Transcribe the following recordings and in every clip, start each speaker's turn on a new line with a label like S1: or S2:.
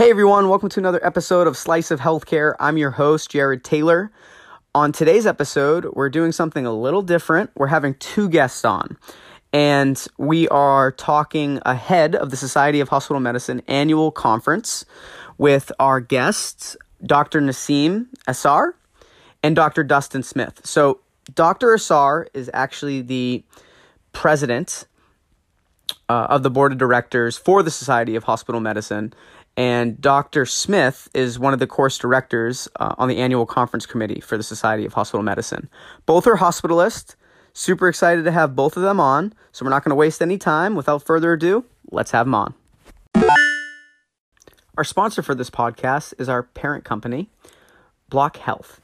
S1: Hey everyone, welcome to another episode of Slice of Healthcare. I'm your host, Jared Taylor. On today's episode, we're doing something a little different. We're having two guests on, and we are talking ahead of the Society of Hospital Medicine annual conference with our guests, Dr. Nasim Afsar and Dr. Dustin Smith. So, Dr. Afsar is actually the president uh, of the board of directors for the Society of Hospital Medicine. And Dr. Smith is one of the course directors uh, on the annual conference committee for the Society of Hospital Medicine. Both are hospitalists. Super excited to have both of them on. So we're not going to waste any time. Without further ado, let's have them on. Our sponsor for this podcast is our parent company, Block Health.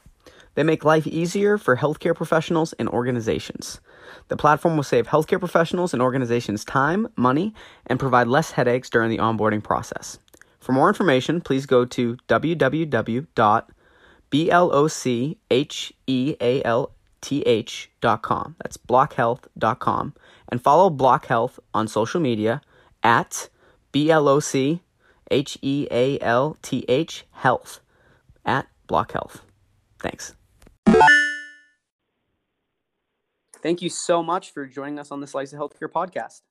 S1: They make life easier for healthcare professionals and organizations. The platform will save healthcare professionals and organizations time, money, and provide less headaches during the onboarding process. For more information, please go to www.blockhealth.com. That's blockhealth.com. And follow Block Health on social media at B-L-O-C H E A L T H Health at Block Health. Thanks. Thank you so much for joining us on the Slice of Healthcare podcast.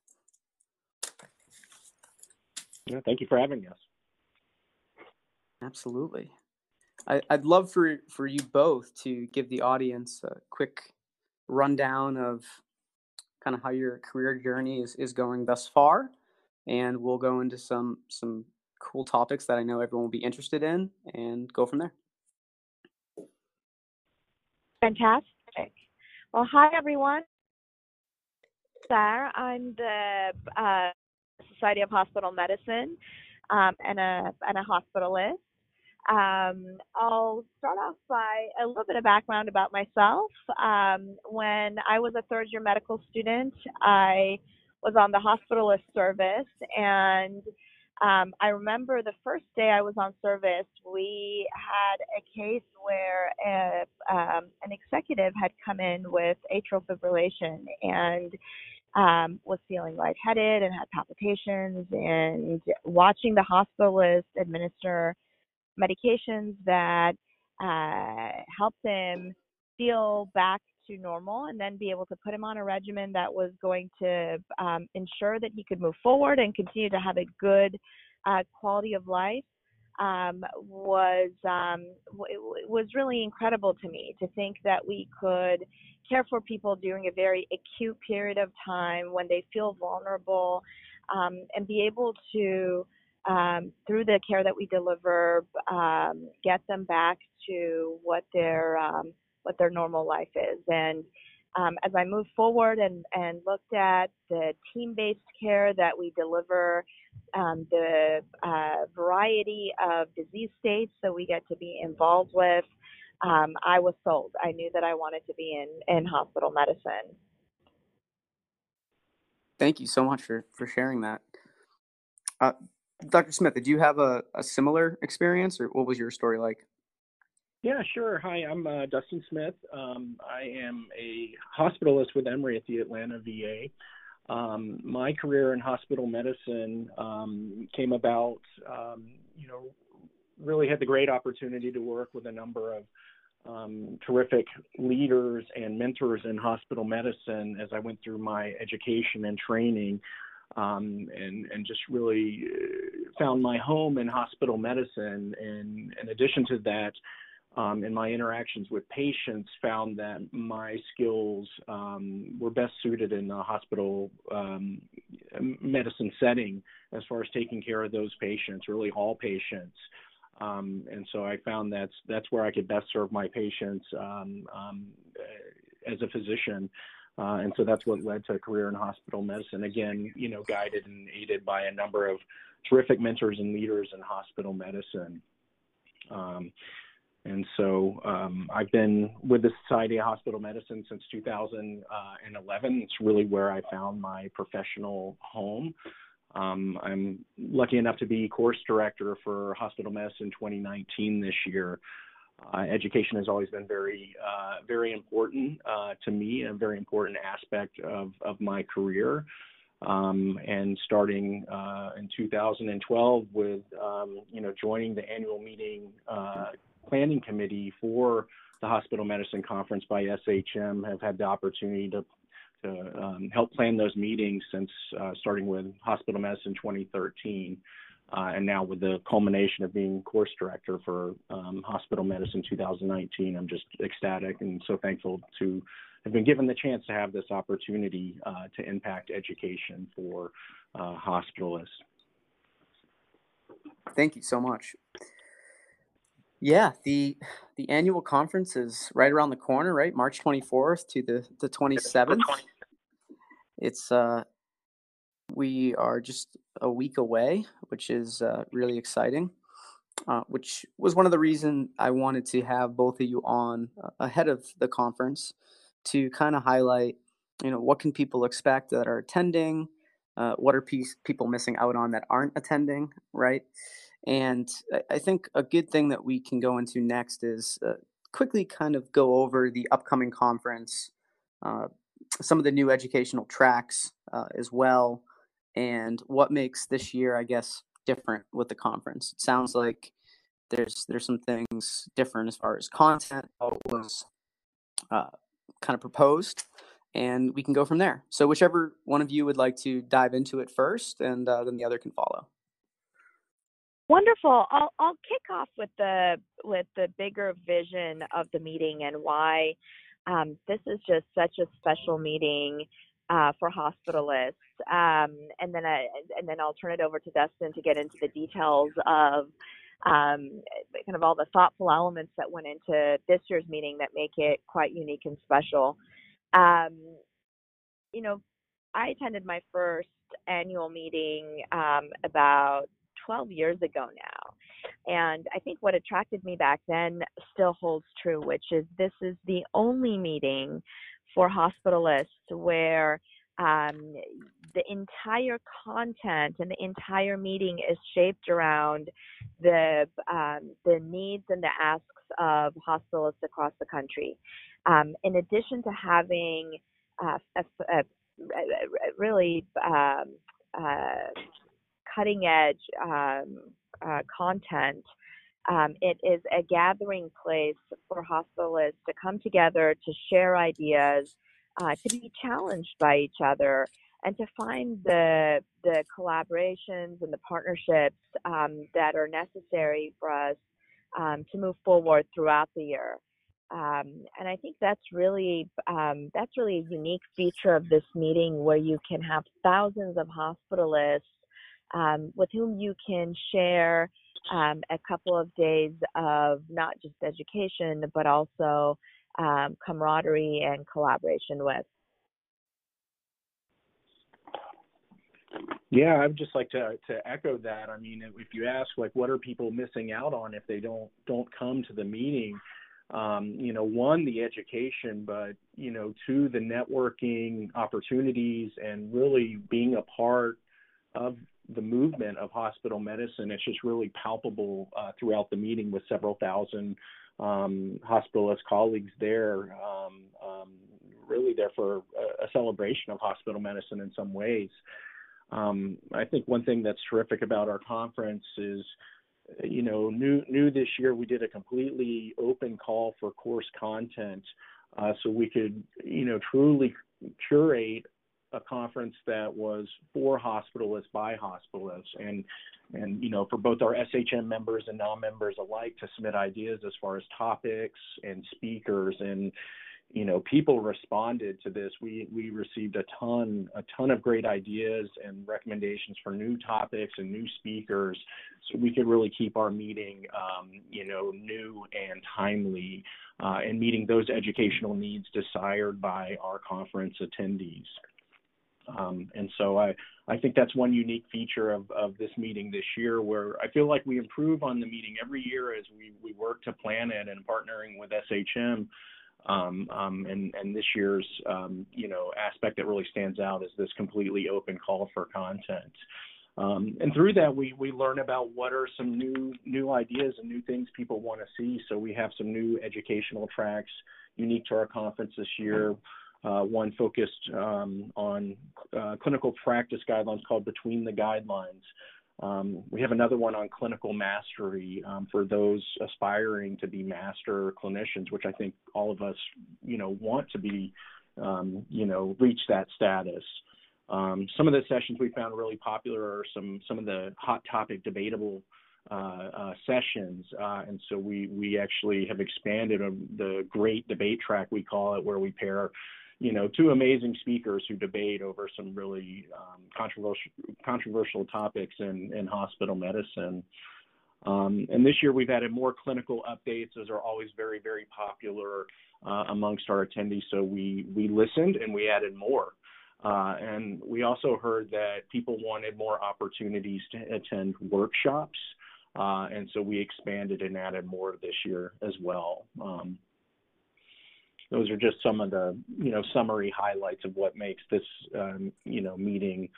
S2: Yeah, thank you for having us.
S1: Absolutely. I, would love for, for you both to give the audience a quick rundown of kind of how your career journey is, is going thus far. And we'll go into some some cool topics that I know everyone will be interested in and go from there.
S3: Fantastic. Well, hi everyone. Sarah, I'm the uh, Society of Hospital Medicine um, and a and a hospitalist. Um, I'll start off by a little bit of background about myself. Um, when I was a third year medical student, I was on the hospitalist service and um, I remember the first day I was on service, we had a case where a, um, an executive had come in with atrial fibrillation and um, was feeling lightheaded and had palpitations, and watching the hospitalist administer medications that uh, helped him feel back to normal and then be able to put him on a regimen that was going to um, ensure that he could move forward and continue to have a good uh, quality of life um, was um, was really incredible to me to think that we could care for people during a very acute period of time when they feel vulnerable um, and be able to um, through the care that we deliver um, get them back to what their um, what their normal life is. And um, as I moved forward and, and looked at the team based care that we deliver, um, the uh, variety of disease states that we get to be involved with, um, I was sold. I knew that I wanted to be in, in hospital medicine.
S1: Thank you so much for, for sharing that. Uh, Dr. Smith, did you have a, a similar experience or what was your story like?
S2: Yeah, sure. Hi, I'm uh, Dustin Smith. Um, I am a hospitalist with Emory at the Atlanta VA. Um, my career in hospital medicine um, came about, um, you know, really had the great opportunity to work with a number of um, terrific leaders and mentors in hospital medicine as I went through my education and training. Um, and and just really uh, found my home in hospital medicine. And in addition to that, um, in my interactions with patients found that my skills um, were best suited in a hospital um, medicine setting as far as taking care of those patients, really all patients. Um, and so I found that's that's where I could best serve my patients um, um, as a physician. Uh, and so that's what led to a career in hospital medicine. Again, you know, guided and aided by a number of terrific mentors and leaders in hospital medicine. Um, and so um, I've been with the Society of Hospital Medicine since 2011. It's really where I found my professional home. Um, I'm lucky enough to be course director for Hospital Medicine 2019 this year. Uh, education has always been very, uh, very important uh, to me, a very important aspect of, of my career. Um, and starting uh, in 2012 with um, you know joining the annual meeting uh, planning committee for the hospital medicine conference by SHM have had the opportunity to to um, help plan those meetings since uh, starting with hospital medicine 2013 uh, and now with the culmination of being course director for um, hospital medicine 2019 i'm just ecstatic and so thankful to have been given the chance to have this opportunity uh, to impact education for uh, hospitalists
S1: thank you so much yeah, the the annual conference is right around the corner, right? March 24th to the the 27th. It's uh we are just a week away, which is uh, really exciting. Uh, which was one of the reasons I wanted to have both of you on uh, ahead of the conference to kind of highlight, you know, what can people expect that are attending, uh, what are people missing out on that aren't attending, right? And I think a good thing that we can go into next is uh, quickly kind of go over the upcoming conference, uh, some of the new educational tracks uh, as well, and what makes this year, I guess, different with the conference. It sounds like there's there's some things different as far as content, how it was uh, kind of proposed, and we can go from there. So whichever one of you would like to dive into it first, and uh, then the other can follow.
S3: Wonderful. I'll I'll kick off with the with the bigger vision of the meeting and why um, this is just such a special meeting uh, for hospitalists. Um, and then I, and then I'll turn it over to Dustin to get into the details of um, kind of all the thoughtful elements that went into this year's meeting that make it quite unique and special. Um, you know, I attended my first annual meeting um, about 12 years ago now. And I think what attracted me back then still holds true, which is this is the only meeting for hospitalists where um, the entire content and the entire meeting is shaped around the um, the needs and the asks of hospitalists across the country. Um, in addition to having uh, a, a, really um, uh, cutting edge um, uh, content. Um, it is a gathering place for hospitalists to come together to share ideas, uh, to be challenged by each other, and to find the the collaborations and the partnerships um, that are necessary for us um, to move forward throughout the year. Um, and I think that's really um, that's really a unique feature of this meeting, where you can have thousands of hospitalists um, with whom you can share um, a couple of days of not just education, but also um, camaraderie and collaboration with.
S2: Yeah, I would just like to to echo that. I mean, if you ask like what are people missing out on if they don't don't come to the meeting, um, you know, one the education, but you know, two the networking opportunities and really being a part of the movement of hospital medicine. It's just really palpable uh, throughout the meeting with several thousand um, hospitalist colleagues there, um, um, really there for a, a, celebration of hospital medicine in some ways. Um, I think one thing that's terrific about our conference is, you know, new new this year we did a completely open call for course content, uh, so we could, you know, truly curate a conference that was for hospitalists by hospitalists and and you know for both our SHM members and non-members alike to submit ideas as far as topics and speakers and you know people responded to this. We we received a ton a ton of great ideas and recommendations for new topics and new speakers so we could really keep our meeting um, you know new and timely uh, and meeting those educational needs desired by our conference attendees um, and so I, I think that's one unique feature of, of this meeting this year where I feel like we improve on the meeting every year as we, we work to plan it and partnering with SHM. Um, um, and, and this year's, um, you know, aspect that really stands out is this completely open call for content. Um, and through that, we, we learn about what are some new new ideas and new things people want to see. So we have some new educational tracks unique to our conference this year uh, one focused um, on uh, clinical practice guidelines called Between the Guidelines. Um, we have another one on clinical mastery um, for those aspiring to be master clinicians, which I think all of us, you know, want to be, um, you know, reach that status. Um, some of the sessions we found really popular are some some of the hot topic debatable uh, uh, sessions, uh, and so we we actually have expanded the great debate track we call it, where we pair you know, two amazing speakers who debate over some really um, controversial controversial topics in, in hospital medicine. Um, and this year we've added more clinical updates. Those are always very, very popular uh, amongst our attendees. So we we listened and we added more. Uh, and we also heard that people wanted more opportunities to attend workshops. Uh, and so we expanded and added more this year as well. Um, those are just some of the you know summary highlights of what makes this um, you know meeting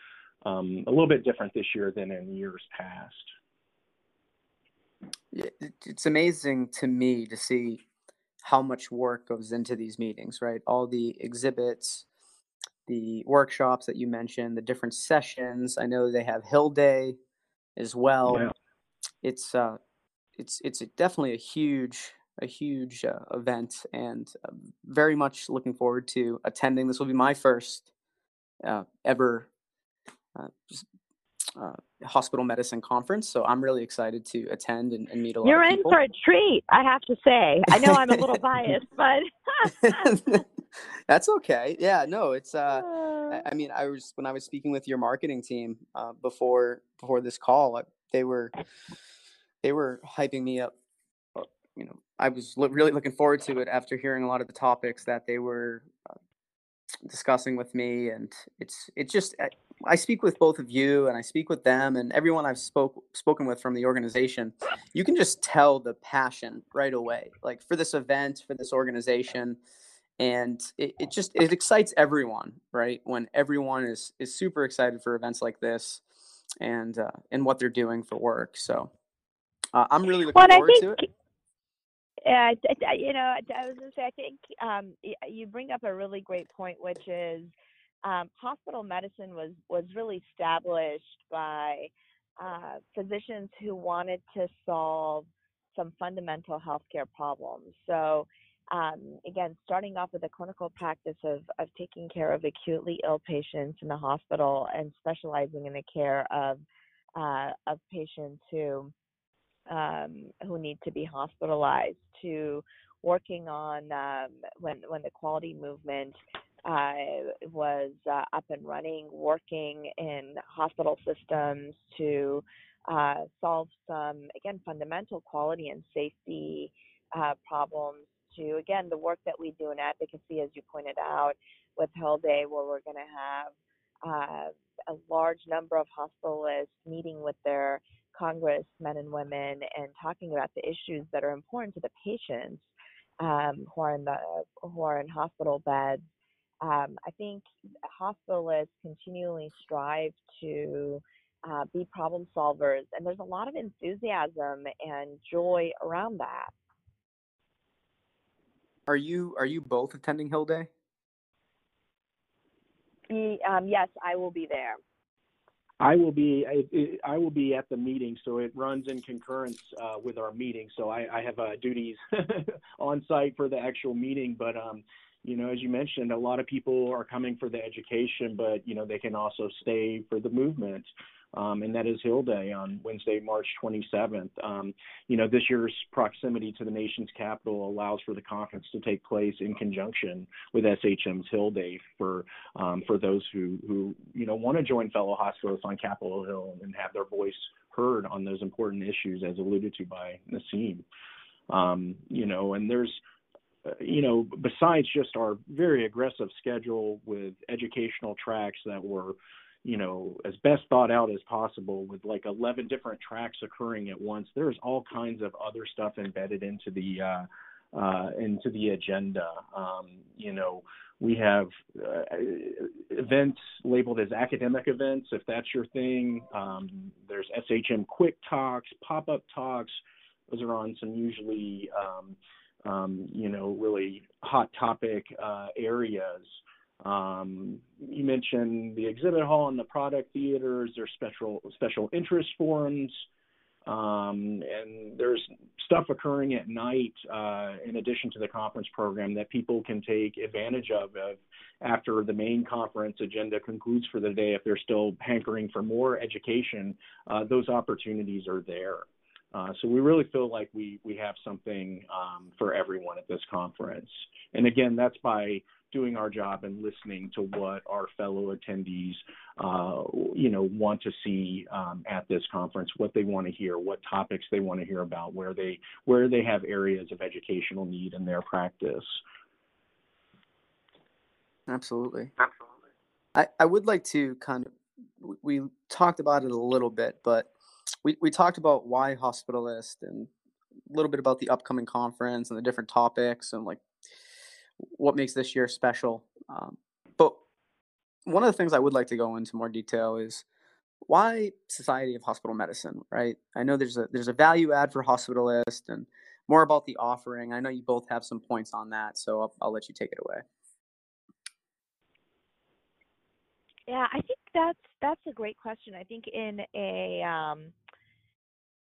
S2: um, a little bit different this year than in years past.
S1: It's amazing to me to see how much work goes into these meetings, right? All the exhibits, the workshops that you mentioned, the different sessions. I know they have Hill Day as well. Yeah. It's uh, it's it's definitely a huge a huge uh, event and uh, very much looking forward to attending. This will be my first uh, ever uh, uh, hospital medicine conference, so I'm really excited to attend and, and meet a lot
S3: You're
S1: of
S3: people. You're in for a treat, I have to say. I know I'm a little biased, but
S1: that's okay. Yeah, no, it's. Uh, I mean, I was when I was speaking with your marketing team before before this call, they were they were hyping me up you know, I was lo- really looking forward to it after hearing a lot of the topics that they were uh, discussing with me, and it's it's just I, I, speak with both of you, and I speak with them, and everyone I've spoke spoken with from the organization. You can just tell the passion right away, like for this event, for this organization, and it, it just it excites everyone, right? When everyone is is super excited for events like this, and uh, and what they're doing for work. So. Uh, I'm really looking well, forward to it.
S3: Yeah, you know, I was going to say, I think um, you bring up a really great point, which is um, hospital medicine was was really established by uh, physicians who wanted to solve some fundamental healthcare problems. So, um, again, starting off with a clinical practice of of taking care of acutely ill patients in the hospital and specializing in the care of uh, of patients who um, who need to be hospitalized to working on um, when when the quality movement uh, was uh, up and running, working in hospital systems to uh, solve some again fundamental quality and safety uh, problems. To again the work that we do in advocacy, as you pointed out, with Hill Day, where we're going to have uh, a large number of hospitalists meeting with their Congress, men and women, and talking about the issues that are important to the patients um, who are in the who are in hospital beds. Um, I think hospitalists continually strive to uh, be problem solvers, and there's a lot of enthusiasm and joy around that.
S1: Are you are you both attending Hill Day?
S3: Um, yes, I will be there.
S2: I will be I, I, will be at the meeting, so it runs in concurrence uh, with our meeting. So I, I have uh, duties on site for the actual meeting, but um, you know, as you mentioned, a lot of people are coming for the education, but you know, they can also stay for the movement um, and that is Hill Day on Wednesday, March 27th. Um, you know, this year's proximity to the nation's capital allows for the conference to take place in conjunction with SHM's Hill Day for um, for those who who you know want to join fellow hospitalists on Capitol Hill and have their voice heard on those important issues, as alluded to by Nasim. Um, you know, and there's uh, you know, besides just our very aggressive schedule with educational tracks that were you know, as best thought out as possible with like 11 different tracks occurring at once. There's all kinds of other stuff embedded into the uh, uh, into the agenda. Um, you know, we have uh, events labeled as academic events, if that's your thing. Um, there's SHM quick talks, pop up talks. Those are on some usually, um, um, you know, really hot topic uh, areas. Um, you mentioned the exhibit hall and the product theaters. There's special special interest forums, um, and there's stuff occurring at night uh, in addition to the conference program that people can take advantage of, of after the main conference agenda concludes for the day. If they're still hankering for more education, uh, those opportunities are there. Uh, so we really feel like we we have something um, for everyone at this conference. And again, that's by doing our job and listening to what our fellow attendees, uh, you know, want to see um, at this conference, what they want to hear, what topics they want to hear about, where they where they have areas of educational need in their practice.
S1: Absolutely. Absolutely. I, I would like to kind of we talked about it a little bit, but we, we talked about why hospitalist and a little bit about the upcoming conference and the different topics and like what makes this year special. Um, but one of the things I would like to go into more detail is why Society of Hospital Medicine, right? I know there's a there's a value add for hospitalist and more about the offering. I know you both have some points on that, so I'll, I'll let you take it away.
S3: Yeah, I think that's that's a great question. I think in a um,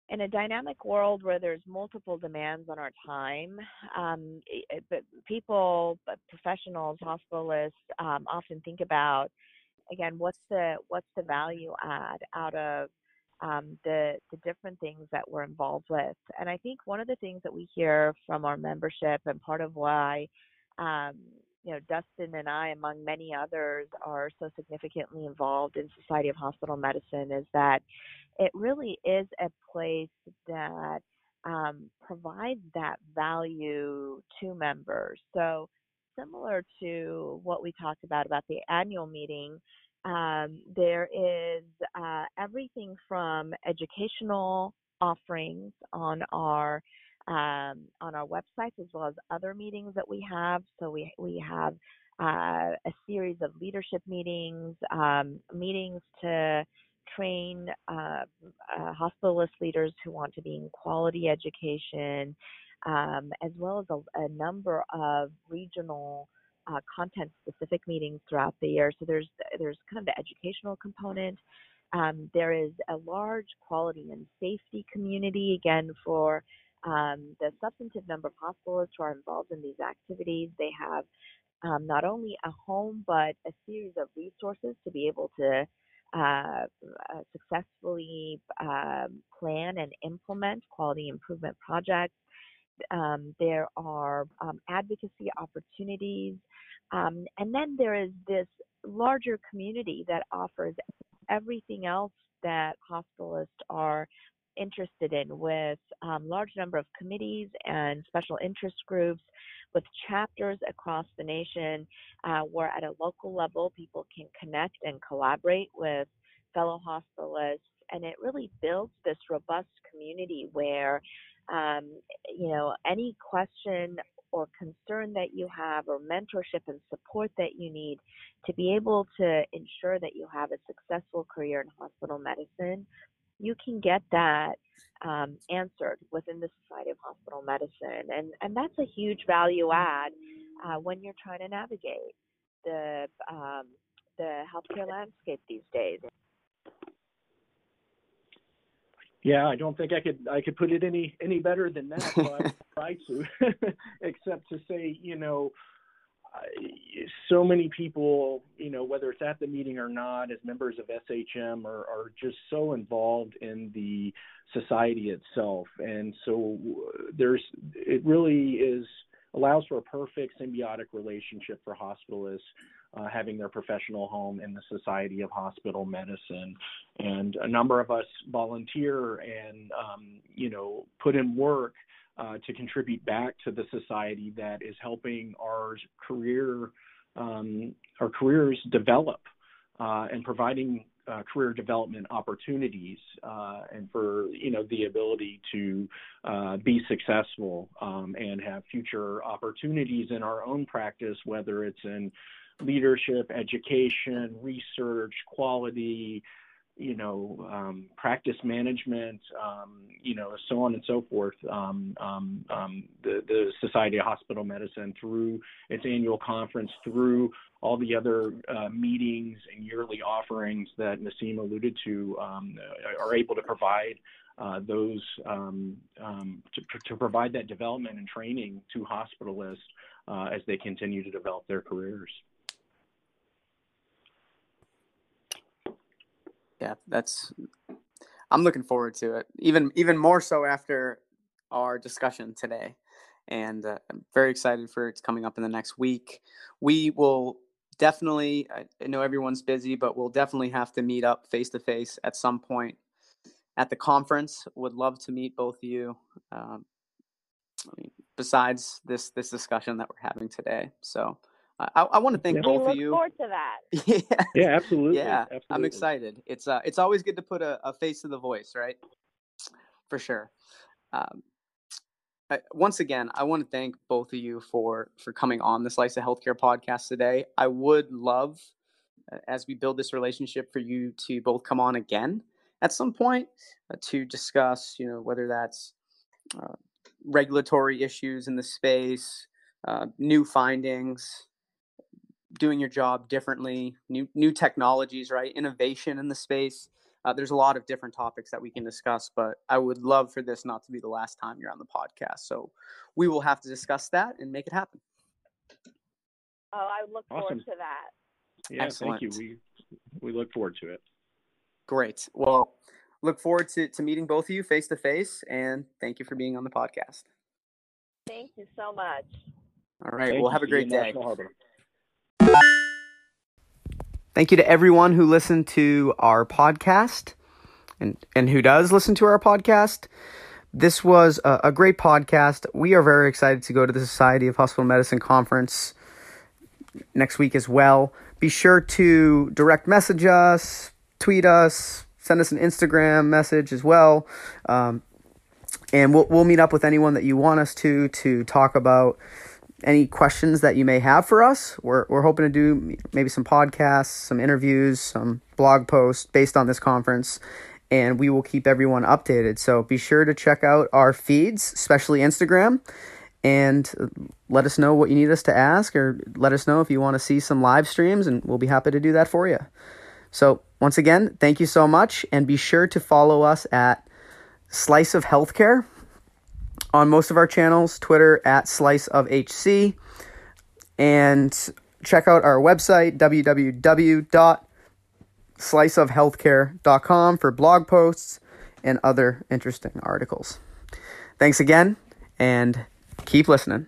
S3: in a dynamic world where there's multiple demands on our time, um, it, but people, professionals, hospitalists um, often think about again what's the what's the value add out of um, the the different things that we're involved with. And I think one of the things that we hear from our membership and part of why um, you know, Dustin and I, among many others, are so significantly involved in Society of Hospital Medicine is that it really is a place that um, provides that value to members. So, similar to what we talked about about the annual meeting, um, there is uh, everything from educational offerings on our um, on our websites as well as other meetings that we have. So we we have uh, a series of leadership meetings, um, meetings to train uh, uh, hospitalist leaders who want to be in quality education, um, as well as a, a number of regional uh, content specific meetings throughout the year. So there's there's kind of the educational component. Um, there is a large quality and safety community again for um, the substantive number of hospitalists who are involved in these activities. They have um, not only a home but a series of resources to be able to uh, uh, successfully um, plan and implement quality improvement projects. Um, there are um, advocacy opportunities. Um, and then there is this larger community that offers everything else that hospitalists are interested in with um, large number of committees and special interest groups with chapters across the nation uh, where at a local level people can connect and collaborate with fellow hospitalists. And it really builds this robust community where um, you know any question or concern that you have or mentorship and support that you need to be able to ensure that you have a successful career in hospital medicine you can get that um, answered within the Society of Hospital Medicine, and and that's a huge value add uh, when you're trying to navigate the um, the healthcare landscape these days.
S2: Yeah, I don't think I could I could put it any any better than that. So I try to, except to say, you know, so many people, you know, whether it's at the meeting or not, as members of SHM, are, are just so involved in the society itself, and so there's it really is allows for a perfect symbiotic relationship for hospitalists uh, having their professional home in the Society of Hospital Medicine. And a number of us volunteer and, um, you know, put in work uh, to contribute back to the society that is helping our career um, our careers develop uh, and providing uh, career development opportunities uh, and for you know the ability to uh, be successful um, and have future opportunities in our own practice, whether it's in leadership, education, research, quality, you know, um, practice management, um, you know, so on and so forth. Um, um, um, the, the Society of Hospital Medicine through its annual conference, through all the other uh, meetings and yearly offerings that Nasim alluded to, um, are able to provide uh, those to, to, provide that development and training to hospitalists uh, as they continue to develop their careers.
S1: Yeah, that's. I'm looking forward to it, even even more so after our discussion today, and uh, I'm very excited for it's coming up in the next week. We will definitely. I know everyone's busy, but we'll definitely have to meet up face to face at some point at the conference. Would love to meet both of you. Um, besides this this discussion that we're having today, so I, I want to thank
S3: yeah.
S1: both
S3: of
S1: you.
S3: Look forward to that.
S2: yeah, yeah, absolutely.
S1: Yeah,
S2: absolutely.
S1: I'm excited. It's uh, it's always good to put a, a face to the voice, right? For sure. Um, I, once again, I want to thank both of you for for coming on the Slice of Healthcare podcast today. I would love, uh, as we build this relationship, for you to both come on again at some point uh, to discuss, you know, whether that's uh, regulatory issues in the space, uh, new findings, doing your job differently, new new technologies, right? Innovation in the space. Uh, there's a lot of different topics that we can discuss, but I would love for this not to be the last time you're on the podcast. So we will have to discuss that and make it happen.
S3: Oh, I look awesome. forward to that.
S2: Yeah, Excellent. thank you. We we look forward to it.
S1: Great. Well, look forward to, to meeting both of you face to face, and thank you for being on the podcast.
S3: Thank you so much.
S1: All right. Thank well, have a great day. Thank you to everyone who listened to our podcast and, and who does listen to our podcast. This was a, a great podcast. We are very excited to go to the Society of Hospital Medicine conference next week as well. Be sure to direct message us, tweet us, send us an Instagram message as well. Um, and we'll, we'll meet up with anyone that you want us to to talk about any questions that you may have for us. We're, we're hoping to do maybe some podcasts, some interviews, some blog posts based on this conference, and we will keep everyone updated. So be sure to check out our feeds, especially Instagram, and let us know what you need us to ask, or let us know if you want to see some live streams, and we'll be happy to do that for you. So, once again, thank you so much, and be sure to follow us at Slice of Healthcare on most of our channels Twitter at Slice of HC. And check out our website, www.sliceofhealthcare.com, for blog posts and other interesting articles. Thanks again, and keep listening.